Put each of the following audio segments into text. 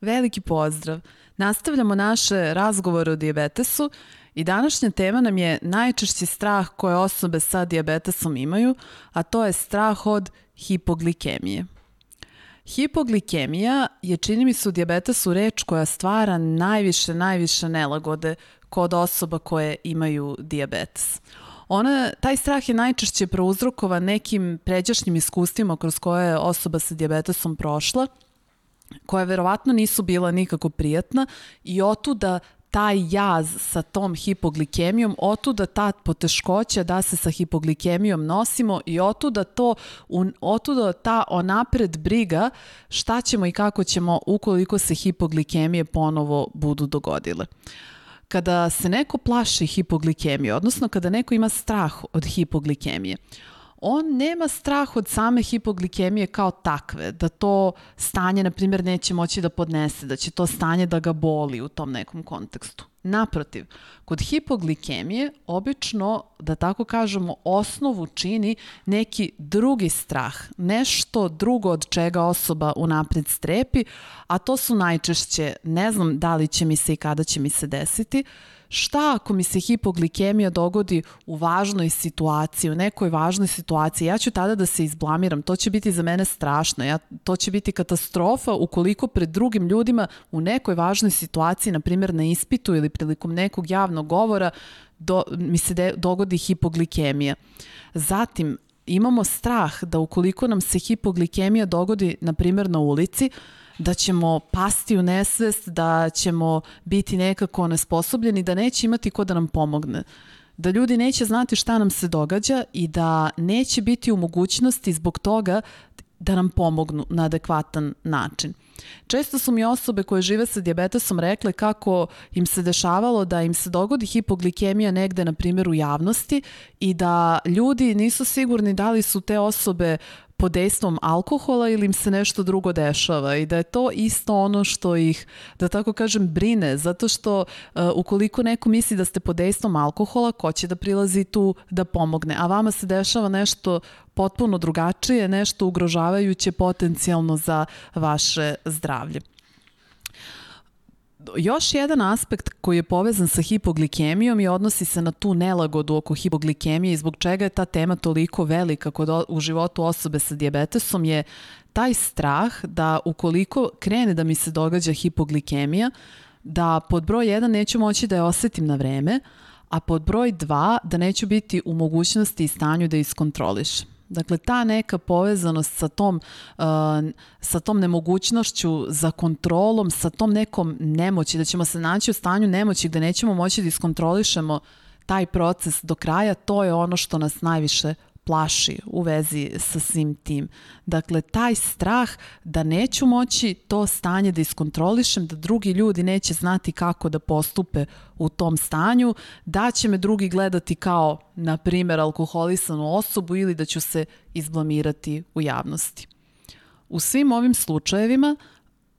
Veliki pozdrav! Nastavljamo naše razgovore o diabetesu i današnja tema nam je najčešći strah koje osobe sa diabetesom imaju, a to je strah od hipoglikemije. Hipoglikemija je, čini mi se, u diabetesu reč koja stvara najviše, najviše nelagode kod osoba koje imaju diabetes. Ona, taj strah je najčešće prouzrokovan nekim pređašnjim iskustvima kroz koje je osoba sa diabetesom prošla – koja verovatno nisu bila nikako prijatna i otuda taj jaz sa tom hipoglikemijom, otuda ta poteškoća da se sa hipoglikemijom nosimo i otuda to, otuda ta onapred briga šta ćemo i kako ćemo ukoliko se hipoglikemije ponovo budu dogodile. Kada se neko plaši hipoglikemije, odnosno kada neko ima strah od hipoglikemije, on nema strah od same hipoglikemije kao takve, da to stanje, na primjer, neće moći da podnese, da će to stanje da ga boli u tom nekom kontekstu. Naprotiv, kod hipoglikemije obično, da tako kažemo, osnovu čini neki drugi strah, nešto drugo od čega osoba unapred strepi, a to su najčešće, ne znam da li će mi se i kada će mi se desiti, šta ako mi se hipoglikemija dogodi u važnoj situaciji, u nekoj važnoj situaciji, ja ću tada da se izblamiram, to će biti za mene strašno, ja, to će biti katastrofa ukoliko pred drugim ljudima u nekoj važnoj situaciji, na primjer na ispitu ili prilikom nekog javnog govora, do, mi se de, dogodi hipoglikemija. Zatim, imamo strah da ukoliko nam se hipoglikemija dogodi, na primjer na ulici, da ćemo pasti u nesvest, da ćemo biti nekako nesposobljeni, da neće imati ko da nam pomogne. Da ljudi neće znati šta nam se događa i da neće biti u mogućnosti zbog toga da nam pomognu na adekvatan način. Često su mi osobe koje žive sa diabetesom rekle kako im se dešavalo da im se dogodi hipoglikemija negde, na primjer, u javnosti i da ljudi nisu sigurni da li su te osobe pod dejstvom alkohola ili im se nešto drugo dešava i da je to isto ono što ih, da tako kažem, brine, zato što uh, ukoliko neko misli da ste pod dejstvom alkohola, ko će da prilazi tu da pomogne, a vama se dešava nešto potpuno drugačije, nešto ugrožavajuće potencijalno za vaše zdravlje još jedan aspekt koji je povezan sa hipoglikemijom i odnosi se na tu nelagodu oko hipoglikemije i zbog čega je ta tema toliko velika kod, u životu osobe sa diabetesom je taj strah da ukoliko krene da mi se događa hipoglikemija, da pod broj 1 neću moći da je osetim na vreme, a pod broj 2 da neću biti u mogućnosti i stanju da iskontrolišem. Dakle, ta neka povezanost sa tom, uh, sa tom nemogućnošću za kontrolom, sa tom nekom nemoći, da ćemo se naći u stanju nemoći gde nećemo moći da iskontrolišemo taj proces do kraja, to je ono što nas najviše plaši u vezi sa svim tim. Dakle, taj strah da neću moći to stanje da iskontrolišem, da drugi ljudi neće znati kako da postupe u tom stanju, da će me drugi gledati kao, na primer, alkoholisanu osobu ili da ću se izblamirati u javnosti. U svim ovim slučajevima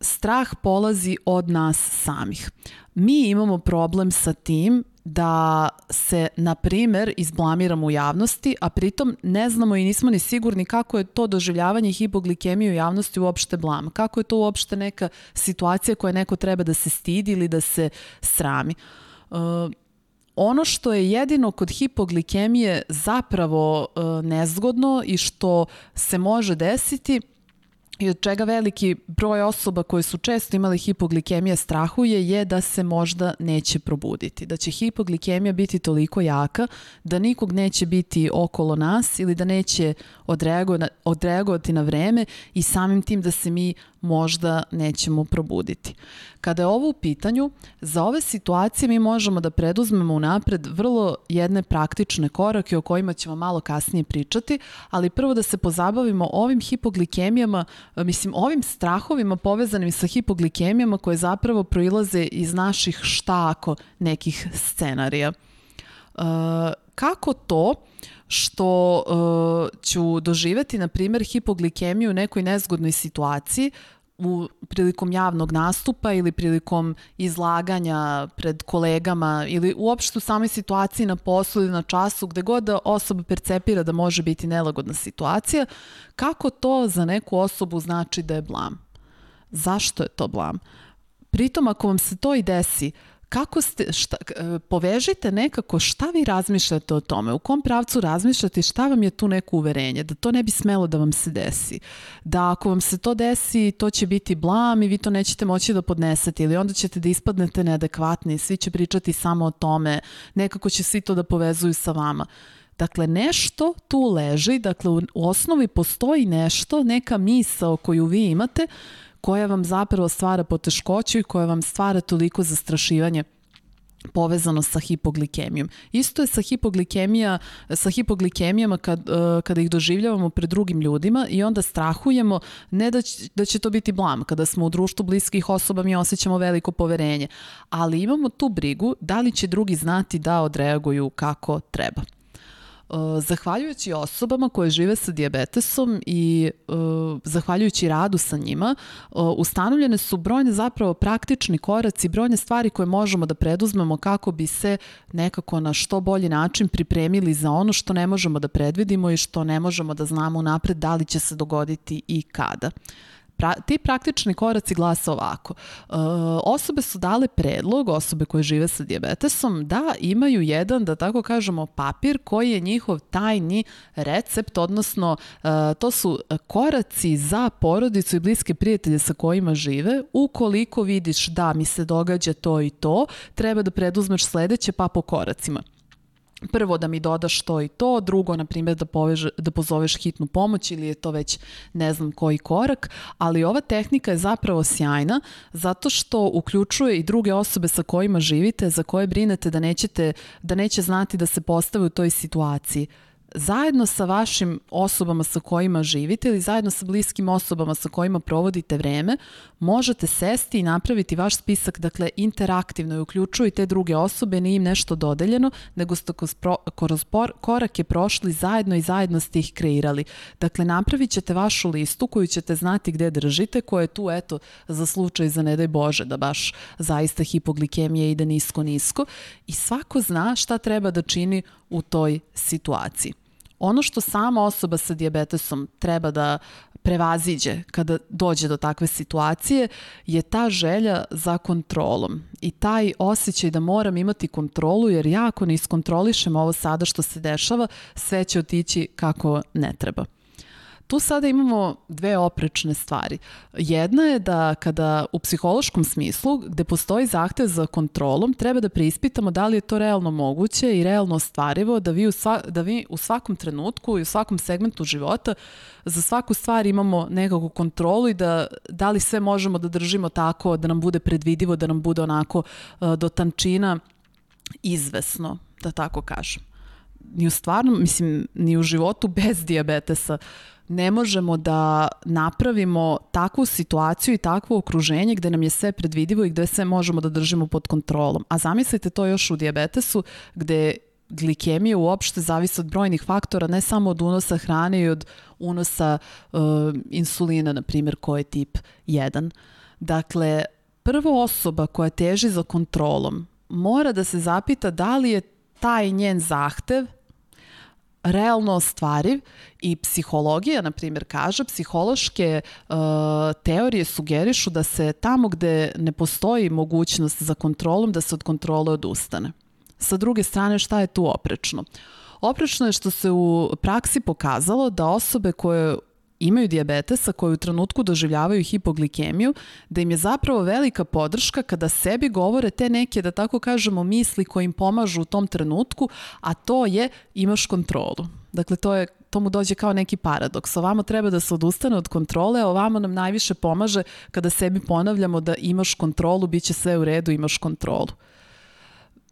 strah polazi od nas samih. Mi imamo problem sa tim da se, na primer, izblamiramo u javnosti, a pritom ne znamo i nismo ni sigurni kako je to doživljavanje hipoglikemije u javnosti uopšte blam. Kako je to uopšte neka situacija koja neko treba da se stidi ili da se srami. Uh, ono što je jedino kod hipoglikemije zapravo uh, nezgodno i što se može desiti – i od čega veliki broj osoba koje su često imali hipoglikemije strahuje je da se možda neće probuditi, da će hipoglikemija biti toliko jaka da nikog neće biti okolo nas ili da neće odreagovati na vreme i samim tim da se mi možda nećemo probuditi. Kada je ovo u pitanju, za ove situacije mi možemo da preduzmemo unapred vrlo jedne praktične korake o kojima ćemo malo kasnije pričati, ali prvo da se pozabavimo ovim hipoglikemijama, mislim ovim strahovima povezanim sa hipoglikemijama koje zapravo proilaze iz naših šta ako nekih scenarija. Uh, kako to što uh, ću doživeti, na primjer, hipoglikemiju u nekoj nezgodnoj situaciji, u, prilikom javnog nastupa ili prilikom izlaganja pred kolegama ili uopšte u samoj situaciji na poslu ili na času gde god da osoba percepira da može biti nelagodna situacija, kako to za neku osobu znači da je blam? Zašto je to blam? Pritom ako vam se to i desi, kako ste, šta, e, povežite nekako šta vi razmišljate o tome, u kom pravcu razmišljate i šta vam je tu neko uverenje, da to ne bi smelo da vam se desi. Da ako vam se to desi, to će biti blam i vi to nećete moći da podnesete ili onda ćete da ispadnete neadekvatni, svi će pričati samo o tome, nekako će svi to da povezuju sa vama. Dakle, nešto tu leži, dakle u, osnovi postoji nešto, neka misao koju vi imate, koja vam zapravo stvara poteškoću i koja vam stvara toliko zastrašivanje povezano sa hipoglikemijom. Isto je sa hipoglikemija, sa hipoglikemijama kad, uh, kada ih doživljavamo pred drugim ljudima i onda strahujemo ne da će, da će to biti blam. Kada smo u društvu bliskih osoba mi osjećamo veliko poverenje, ali imamo tu brigu da li će drugi znati da odreaguju kako treba. Uh, zahvaljujući osobama koje žive sa diabetesom i uh, zahvaljujući radu sa njima, uh, ustanovljene su brojne zapravo praktični koraci, brojne stvari koje možemo da preduzmemo kako bi se nekako na što bolji način pripremili za ono što ne možemo da predvidimo i što ne možemo da znamo napred da li će se dogoditi i kada. Pra, ti praktični koraci glasa ovako. E, osobe su dale predlog, osobe koje žive sa diabetesom, da imaju jedan, da tako kažemo, papir koji je njihov tajni recept, odnosno e, to su koraci za porodicu i bliske prijatelje sa kojima žive. Ukoliko vidiš da mi se događa to i to, treba da preduzmeš sledeće pa po koracima prvo da mi dodaš to i to, drugo, na primjer, da, poveže, da pozoveš hitnu pomoć ili je to već ne znam koji korak, ali ova tehnika je zapravo sjajna zato što uključuje i druge osobe sa kojima živite, za koje brinete da nećete, da neće znati da se postave u toj situaciji zajedno sa vašim osobama sa kojima živite ili zajedno sa bliskim osobama sa kojima provodite vreme, možete sesti i napraviti vaš spisak, dakle, interaktivno i uključuju i te druge osobe, nije im nešto dodeljeno, nego ste kroz, korake prošli zajedno i zajedno ste ih kreirali. Dakle, napravit ćete vašu listu koju ćete znati gde držite, koja je tu, eto, za slučaj za ne daj Bože, da baš zaista hipoglikemija ide nisko-nisko i svako zna šta treba da čini u toj situaciji. Ono što sama osoba sa diabetesom treba da prevaziđe kada dođe do takve situacije je ta želja za kontrolom i taj osjećaj da moram imati kontrolu jer ja ako ne iskontrolišem ovo sada što se dešava, sve će otići kako ne treba. Tu sada imamo dve oprečne stvari. Jedna je da kada u psihološkom smislu, gde postoji zahtev za kontrolom, treba da preispitamo da li je to realno moguće i realno ostvarivo, da vi u, sva, da vi u svakom trenutku i u svakom segmentu života za svaku stvar imamo nekakvu kontrolu i da, da li sve možemo da držimo tako, da nam bude predvidivo, da nam bude onako uh, do tančina izvesno, da tako kažem. Ni u stvarnom, mislim, ni u životu bez diabetesa ne možemo da napravimo takvu situaciju i takvo okruženje gde nam je sve predvidivo i gde sve možemo da držimo pod kontrolom. A zamislite to još u diabetesu gde glikemija uopšte zavisi od brojnih faktora, ne samo od unosa hrane i od unosa uh, insulina, na primjer, koji je tip 1. Dakle, prva osoba koja teži za kontrolom mora da se zapita da li je taj njen zahtev realno ostvariv i psihologija, na primjer, kaže, psihološke uh, teorije sugerišu da se tamo gde ne postoji mogućnost za kontrolom, da se od kontrole odustane. Sa druge strane, šta je tu oprečno? Oprečno je što se u praksi pokazalo da osobe koje imaju diabetesa koji u trenutku doživljavaju hipoglikemiju, da im je zapravo velika podrška kada sebi govore te neke, da tako kažemo, misli koje im pomažu u tom trenutku, a to je imaš kontrolu. Dakle, to je to mu dođe kao neki paradoks. Ovamo treba da se odustane od kontrole, a ovamo nam najviše pomaže kada sebi ponavljamo da imaš kontrolu, bit će sve u redu, imaš kontrolu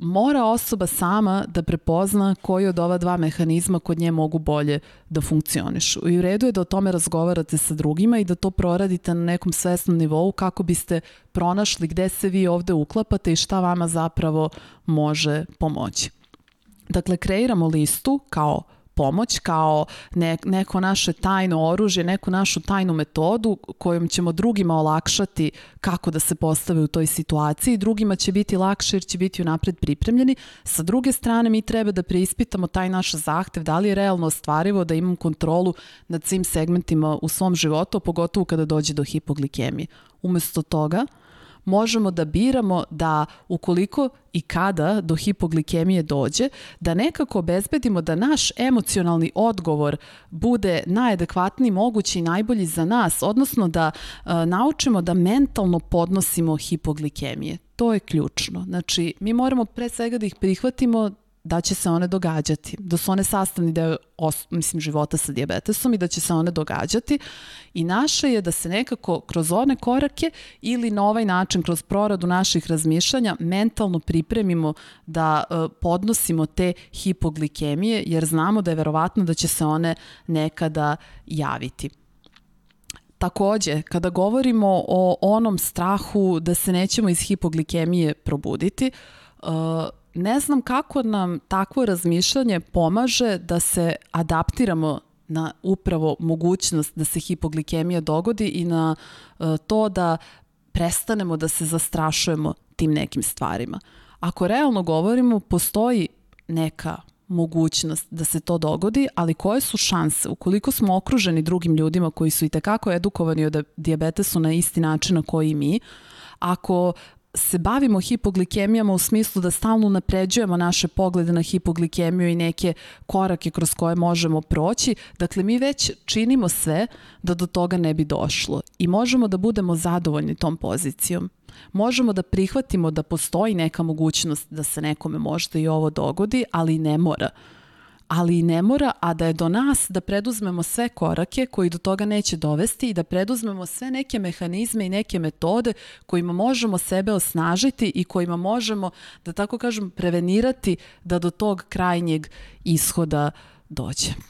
mora osoba sama da prepozna koji od ova dva mehanizma kod nje mogu bolje da funkcionišu. I u redu je da o tome razgovarate sa drugima i da to proradite na nekom svesnom nivou kako biste pronašli gde se vi ovde uklapate i šta vama zapravo može pomoći. Dakle, kreiramo listu kao pomoć kao ne, neko naše tajno oružje, neku našu tajnu metodu kojom ćemo drugima olakšati kako da se postave u toj situaciji. Drugima će biti lakše jer će biti unapred pripremljeni. Sa druge strane mi treba da preispitamo taj naš zahtev, da li je realno ostvarivo da imam kontrolu nad svim segmentima u svom životu, pogotovo kada dođe do hipoglikemije. Umesto toga, možemo da biramo da ukoliko i kada do hipoglikemije dođe, da nekako obezbedimo da naš emocionalni odgovor bude najadekvatniji mogući i najbolji za nas, odnosno da uh, naučimo da mentalno podnosimo hipoglikemije. To je ključno. Znači, mi moramo pre svega da ih prihvatimo da će se one događati, da su one sastavni deo os, mislim, života sa diabetesom i da će se one događati i naše je da se nekako kroz one korake ili na ovaj način, kroz proradu naših razmišljanja, mentalno pripremimo da uh, podnosimo te hipoglikemije, jer znamo da je verovatno da će se one nekada javiti. Takođe, kada govorimo o onom strahu da se nećemo iz hipoglikemije probuditi, uh, ne znam kako nam takvo razmišljanje pomaže da se adaptiramo na upravo mogućnost da se hipoglikemija dogodi i na uh, to da prestanemo da se zastrašujemo tim nekim stvarima. Ako realno govorimo, postoji neka mogućnost da se to dogodi, ali koje su šanse ukoliko smo okruženi drugim ljudima koji su i tekako edukovani o diabetesu na isti način na koji mi, ako se bavimo hipoglikemijama u smislu da stalno napređujemo naše poglede na hipoglikemiju i neke korake kroz koje možemo proći, dakle mi već činimo sve da do toga ne bi došlo i možemo da budemo zadovoljni tom pozicijom. Možemo da prihvatimo da postoji neka mogućnost da se nekome možda i ovo dogodi, ali ne mora ali ne mora, a da je do nas da preduzmemo sve korake koji do toga neće dovesti i da preduzmemo sve neke mehanizme i neke metode kojima možemo sebe osnažiti i kojima možemo, da tako kažem, prevenirati da do tog krajnjeg ishoda dođe.